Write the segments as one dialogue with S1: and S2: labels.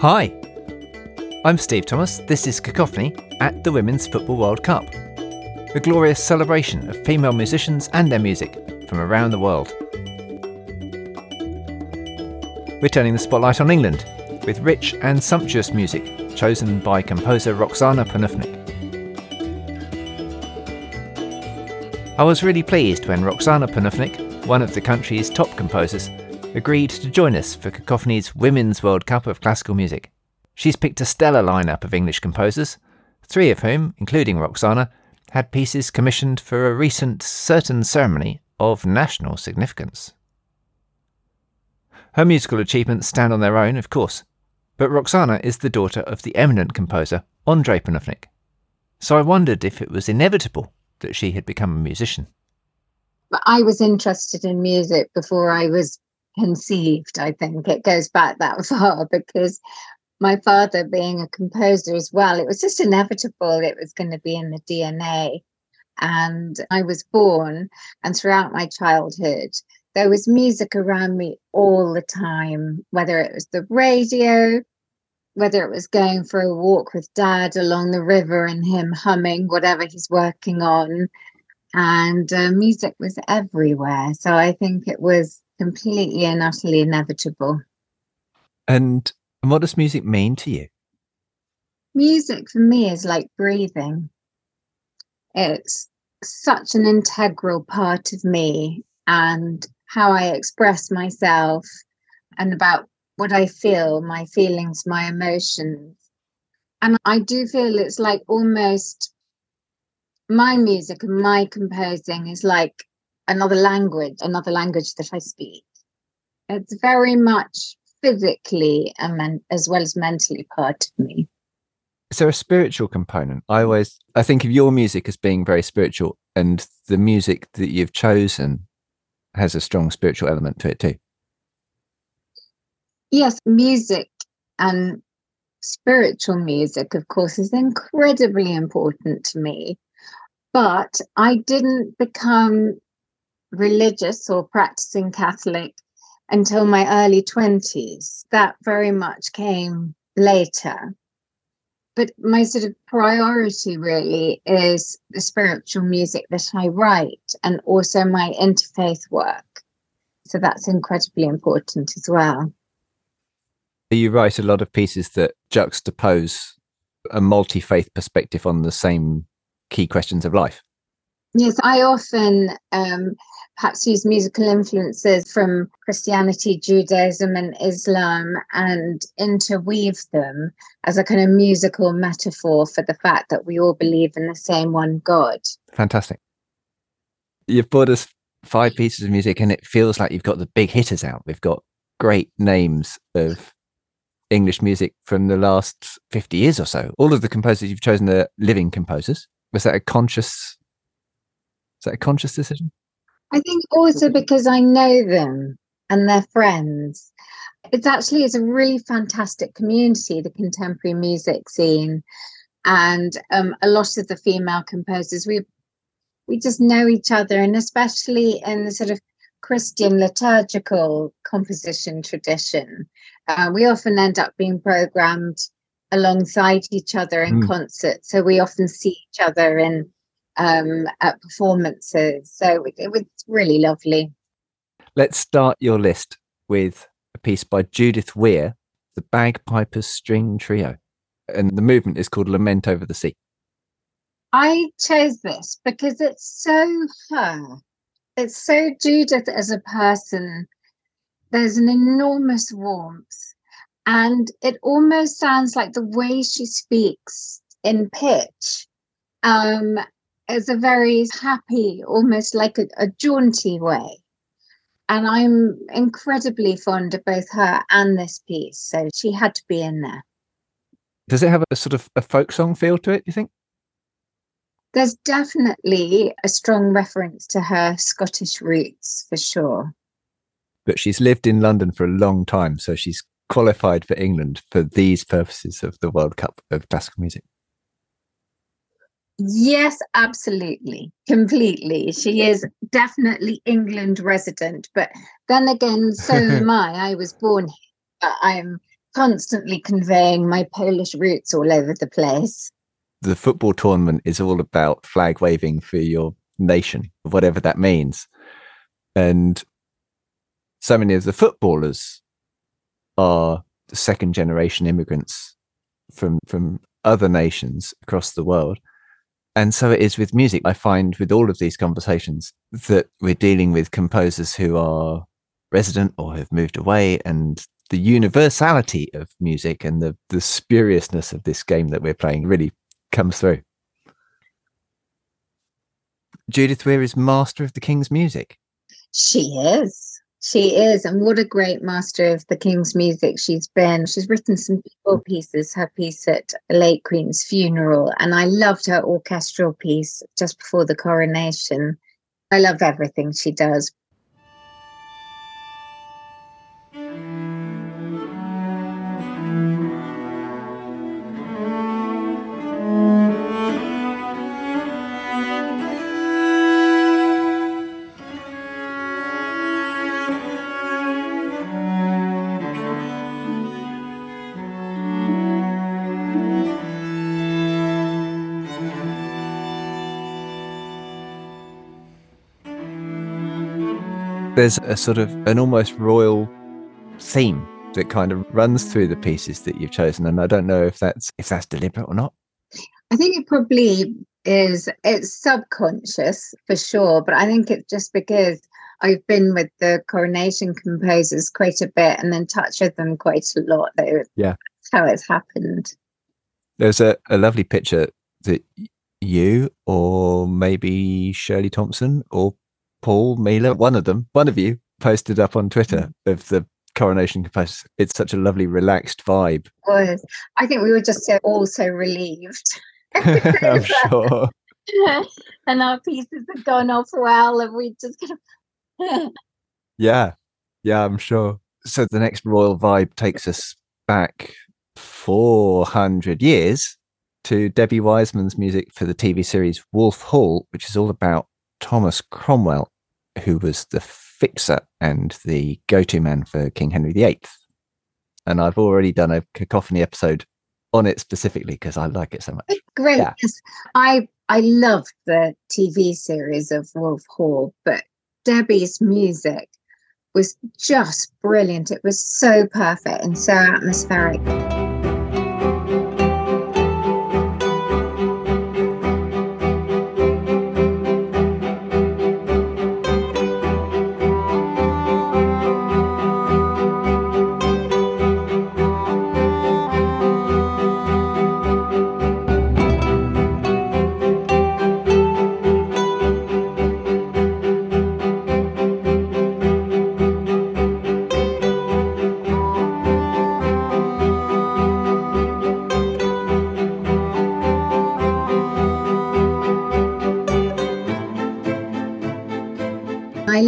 S1: Hi, I'm Steve Thomas. This is Cacophony at the Women's Football World Cup, a glorious celebration of female musicians and their music from around the world. We're turning the spotlight on England with rich and sumptuous music chosen by composer Roxanna Panufnik. I was really pleased when Roxanna Panufnik, one of the country's top composers, agreed to join us for Cacophony's Women's World Cup of Classical Music. She's picked a stellar lineup of English composers, three of whom, including Roxanna, had pieces commissioned for a recent certain ceremony of national significance. Her musical achievements stand on their own, of course, but Roxanna is the daughter of the eminent composer Andrei Panufnik. So I wondered if it was inevitable that she had become a musician.
S2: I was interested in music before I was conceived. I think it goes back that far because my father being a composer as well, it was just inevitable it was going to be in the DNA. And I was born, and throughout my childhood, there was music around me all the time, whether it was the radio, whether it was going for a walk with dad along the river and him humming whatever he's working on. And uh, music was everywhere. So I think it was completely and utterly inevitable.
S1: And what does music mean to you?
S2: Music for me is like breathing. It's such an integral part of me and how I express myself and about what I feel, my feelings, my emotions. And I do feel it's like almost my music and my composing is like another language, another language that I speak. It's very much physically and men- as well as mentally part of me.
S1: Is there a spiritual component? I always I think of your music as being very spiritual, and the music that you've chosen has a strong spiritual element to it too.
S2: Yes, music and spiritual music, of course, is incredibly important to me. But I didn't become religious or practicing Catholic until my early 20s. That very much came later. But my sort of priority really is the spiritual music that I write and also my interfaith work. So that's incredibly important as well.
S1: You write a lot of pieces that juxtapose a multi faith perspective on the same key questions of life.
S2: Yes, I often um, perhaps use musical influences from Christianity, Judaism, and Islam and interweave them as a kind of musical metaphor for the fact that we all believe in the same one God.
S1: Fantastic. You've brought us five pieces of music, and it feels like you've got the big hitters out. We've got great names of English music from the last 50 years or so. All of the composers you've chosen are living composers. Was that a conscious is that a conscious decision?
S2: I think also because I know them and they're friends. It's actually it's a really fantastic community, the contemporary music scene, and um, a lot of the female composers we we just know each other, and especially in the sort of Christian liturgical composition tradition, uh, we often end up being programmed alongside each other in mm. concert. So we often see each other in um, at performances. So it, it was really lovely.
S1: Let's start your list with a piece by Judith Weir, the Bagpipers String Trio. And the movement is called Lament Over the Sea.
S2: I chose this because it's so her. It's so Judith as a person. There's an enormous warmth. And it almost sounds like the way she speaks in pitch um, is a very happy, almost like a, a jaunty way. And I'm incredibly fond of both her and this piece. So she had to be in there.
S1: Does it have a sort of a folk song feel to it, do you think?
S2: There's definitely a strong reference to her Scottish roots for sure.
S1: But she's lived in London for a long time, so she's qualified for England for these purposes of the World Cup of classical music.
S2: Yes, absolutely. Completely. She is definitely England resident. But then again, so am I. I was born here, but I'm constantly conveying my Polish roots all over the place.
S1: The football tournament is all about flag waving for your nation, whatever that means. And so many of the footballers are second generation immigrants from from other nations across the world. And so it is with music. I find with all of these conversations that we're dealing with composers who are resident or have moved away and the universality of music and the, the spuriousness of this game that we're playing really comes through. Judith Weir is master of the King's music.
S2: She is. She is, and what a great master of the King's music she's been. She's written some beautiful mm. pieces, her piece at the late Queen's funeral, and I loved her orchestral piece just before the coronation. I love everything she does.
S1: There's a sort of an almost royal theme that kind of runs through the pieces that you've chosen and i don't know if that's if that's deliberate or not.
S2: I think it probably is it's subconscious for sure but i think it's just because i've been with the coronation composers quite a bit and then touched with them quite a lot
S1: yeah.
S2: That's how it's happened.
S1: There's a, a lovely picture that you or maybe shirley thompson or Paul Mealor, one of them, one of you posted up on Twitter mm. of the coronation composer. It's such a lovely, relaxed vibe. It
S2: was. I think we were just so, all so relieved.
S1: I'm sure.
S2: and our pieces had gone off well, and we just kind
S1: of. yeah, yeah, I'm sure. So the next royal vibe takes us back 400 years to Debbie Wiseman's music for the TV series Wolf Hall, which is all about Thomas Cromwell, who was the fixer and the go to man for King Henry VIII. And I've already done a cacophony episode on it specifically because I like it so much.
S2: Great. Yeah. I I loved the TV series of Wolf Hall, but Debbie's music was just brilliant. It was so perfect and so atmospheric.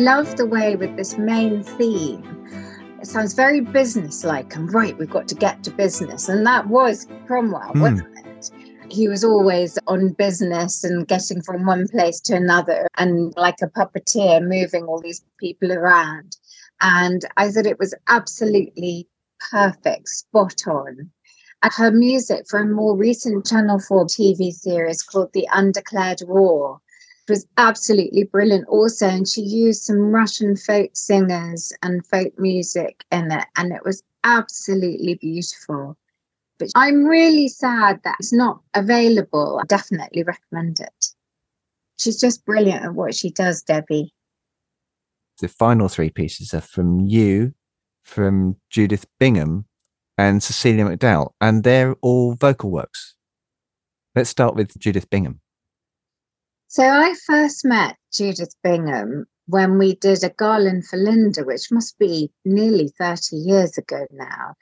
S2: Love the way with this main theme. It sounds very business-like and right, we've got to get to business. And that was Cromwell, mm. wasn't it? He was always on business and getting from one place to another and like a puppeteer moving all these people around. And I thought it was absolutely perfect, spot on. And her music for a more recent Channel 4 TV series called The Undeclared War was absolutely brilliant also and she used some russian folk singers and folk music in it and it was absolutely beautiful. But i'm really sad that it's not available. I definitely recommend it. She's just brilliant at what she does debbie.
S1: The final three pieces are from you from judith bingham and cecilia mcdowall and they're all vocal works. Let's start with judith bingham
S2: so I first met Judith Bingham when we did a garland for Linda, which must be nearly 30 years ago now.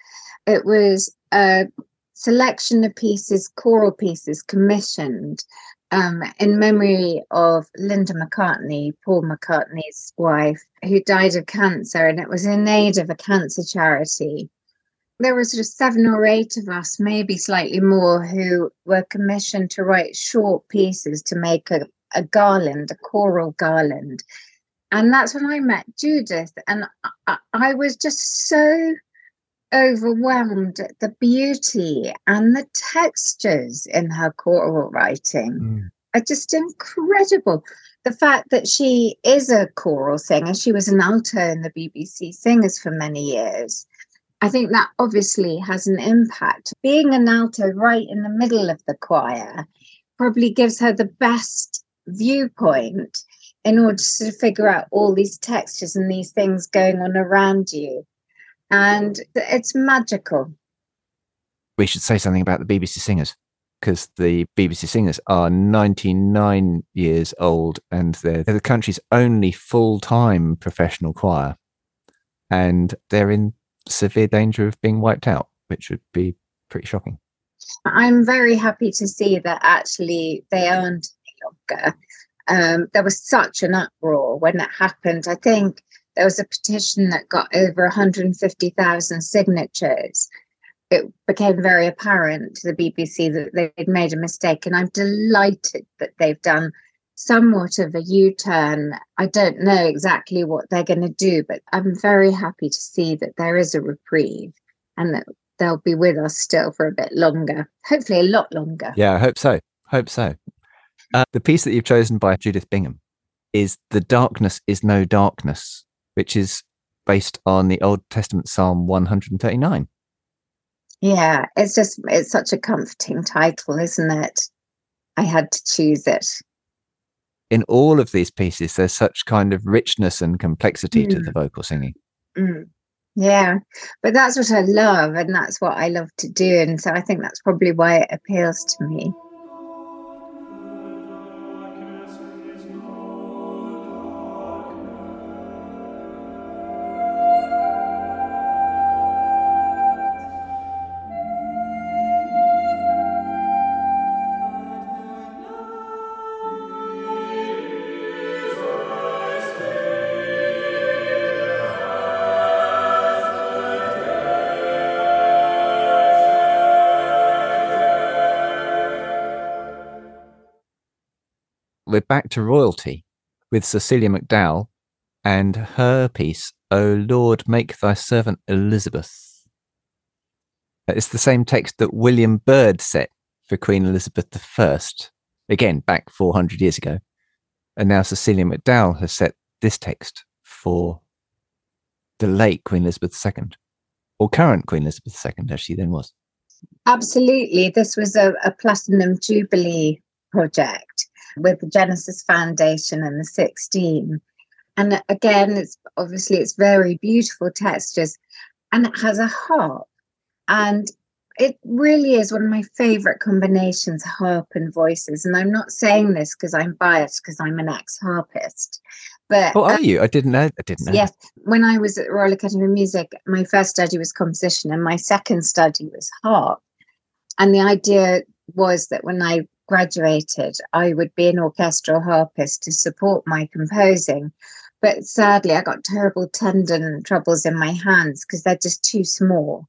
S2: It was a selection of pieces, choral pieces commissioned um, in memory of Linda McCartney, Paul McCartney's wife, who died of cancer, and it was in aid of a cancer charity. There were sort of seven or eight of us, maybe slightly more, who were commissioned to write short pieces to make a a garland, a choral garland. And that's when I met Judith. And I, I was just so overwhelmed at the beauty and the textures in her choral writing mm. are just incredible. The fact that she is a choral singer, she was an alto in the BBC Singers for many years. I think that obviously has an impact. Being an alto right in the middle of the choir probably gives her the best viewpoint in order to figure out all these textures and these things going on around you. And it's magical.
S1: We should say something about the BBC Singers because the BBC Singers are 99 years old and they're, they're the country's only full time professional choir. And they're in severe danger of being wiped out, which would be pretty shocking.
S2: I'm very happy to see that actually they aren't longer. Um, there was such an uproar when that happened. I think there was a petition that got over 150,000 signatures. It became very apparent to the BBC that they'd made a mistake, and I'm delighted that they've done somewhat of a U turn. I don't know exactly what they're going to do, but I'm very happy to see that there is a reprieve and that they'll be with us still for a bit longer, hopefully, a lot longer.
S1: Yeah, I hope so. Hope so. Uh, the piece that you've chosen by Judith Bingham is The Darkness is No Darkness, which is based on the Old Testament Psalm 139.
S2: Yeah, it's just, it's such a comforting title, isn't it? I had to choose it.
S1: In all of these pieces, there's such kind of richness and complexity mm. to the vocal singing.
S2: Mm. Yeah, but that's what I love, and that's what I love to do. And so I think that's probably why it appeals to me.
S1: We're back to royalty with Cecilia McDowall and her piece, O Lord, make thy servant Elizabeth. It's the same text that William Byrd set for Queen Elizabeth I, again, back 400 years ago. And now Cecilia McDowall has set this text for the late Queen Elizabeth II, or current Queen Elizabeth II, as she then was.
S2: Absolutely. This was a, a Platinum Jubilee project with the Genesis Foundation and the 16. And again, it's obviously it's very beautiful textures and it has a harp. And it really is one of my favorite combinations, harp and voices. And I'm not saying this because I'm biased because I'm an ex-harpist. But
S1: Oh, are um, you? I didn't know I didn't know.
S2: Yes. When I was at the Royal Academy of Music, my first study was composition and my second study was harp. And the idea was that when I graduated, I would be an orchestral harpist to support my composing. But sadly, I got terrible tendon troubles in my hands because they're just too small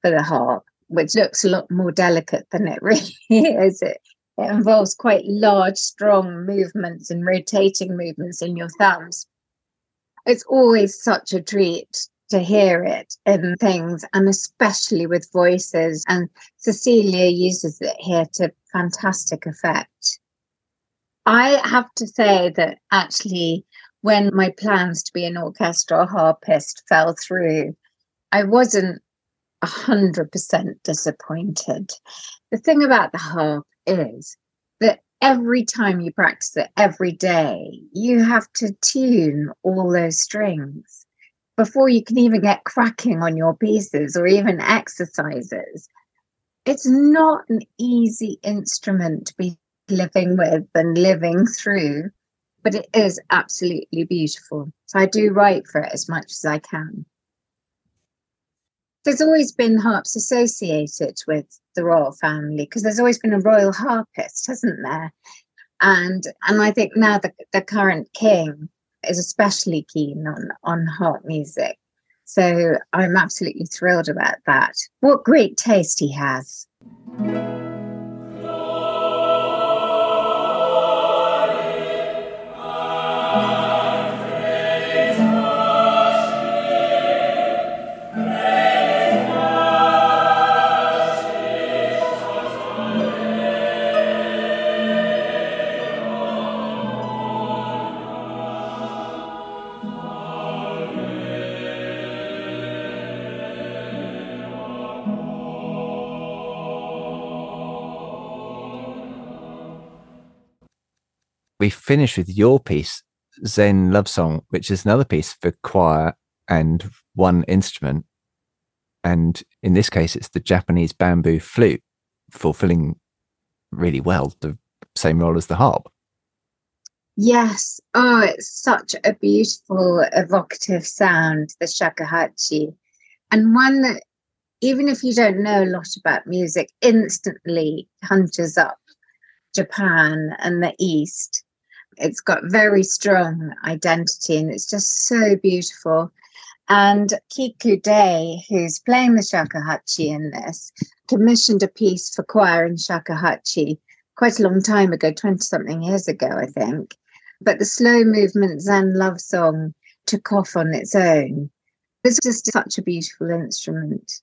S2: for the harp, which looks a lot more delicate than it really is. It, it involves quite large, strong movements and rotating movements in your thumbs. It's always such a treat to hear it in things, and especially with voices. And Cecilia uses it here to fantastic effect. I have to say that actually, when my plans to be an orchestral harpist fell through, I wasn't 100% disappointed. The thing about the harp is that every time you practice it every day, you have to tune all those strings before you can even get cracking on your pieces or even exercises. It's not an easy instrument to be living with and living through, but it is absolutely beautiful. So I do write for it as much as I can. There's always been harps associated with the royal family because there's always been a royal harpist, hasn't there? And and I think now the, the current king is especially keen on on harp music. So I'm absolutely thrilled about that. What great taste he has.
S1: We finish with your piece, Zen Love Song, which is another piece for choir and one instrument. And in this case, it's the Japanese bamboo flute, fulfilling really well the same role as the harp.
S2: Yes. Oh, it's such a beautiful, evocative sound, the shakuhachi. And one that, even if you don't know a lot about music, instantly conjures up Japan and the East. It's got very strong identity and it's just so beautiful. And Kiku Day, who's playing the shakuhachi in this, commissioned a piece for choir in shakuhachi quite a long time ago, 20 something years ago, I think. But the slow movement Zen love song took off on its own. It's just such a beautiful instrument.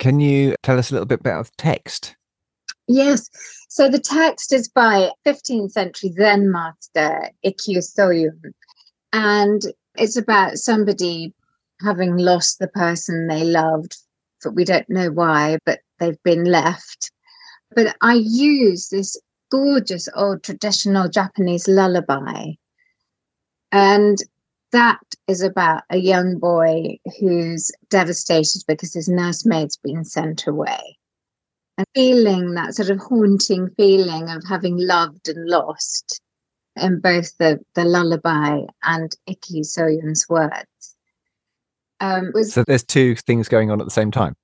S1: Can you tell us a little bit about the text?
S2: Yes. So the text is by 15th century Zen master Ikkyu Sojun. And it's about somebody having lost the person they loved, but we don't know why, but they've been left. But I use this gorgeous old traditional Japanese lullaby. And that is about a young boy who's devastated because his nursemaid's been sent away. And feeling that sort of haunting feeling of having loved and lost in both the, the lullaby and Ikkyu Sojun's words.
S1: Um, was, so there's two things going on at the same time?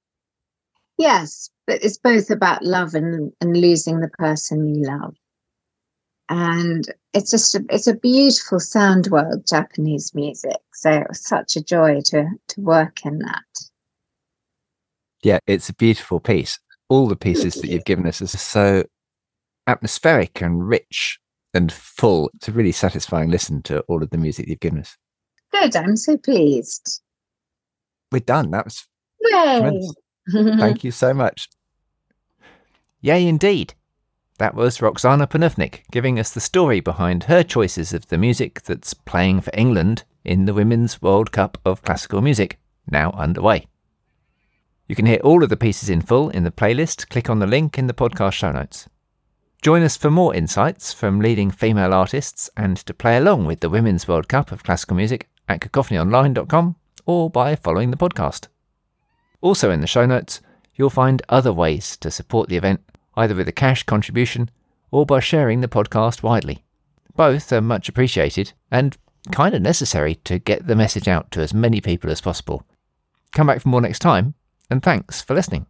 S2: Yes, but it's both about love and, and losing the person you love and it's just a, it's a beautiful sound world japanese music. So it was such a joy to to work in that.
S1: Yeah it's a beautiful piece. All the pieces that you've given us are so atmospheric and rich and full. It's a really satisfying listen to all of the music you've given us.
S2: Good i'm so pleased.
S1: We're done. That was Yay. thank you so much. Yay indeed that was Roxanna Panufnik giving us the story behind her choices of the music that's playing for England in the Women's World Cup of Classical Music, now underway. You can hear all of the pieces in full in the playlist. Click on the link in the podcast show notes. Join us for more insights from leading female artists and to play along with the Women's World Cup of Classical Music at cacophonyonline.com or by following the podcast. Also in the show notes, you'll find other ways to support the event either with a cash contribution or by sharing the podcast widely. Both are much appreciated and kind of necessary to get the message out to as many people as possible. Come back for more next time, and thanks for listening.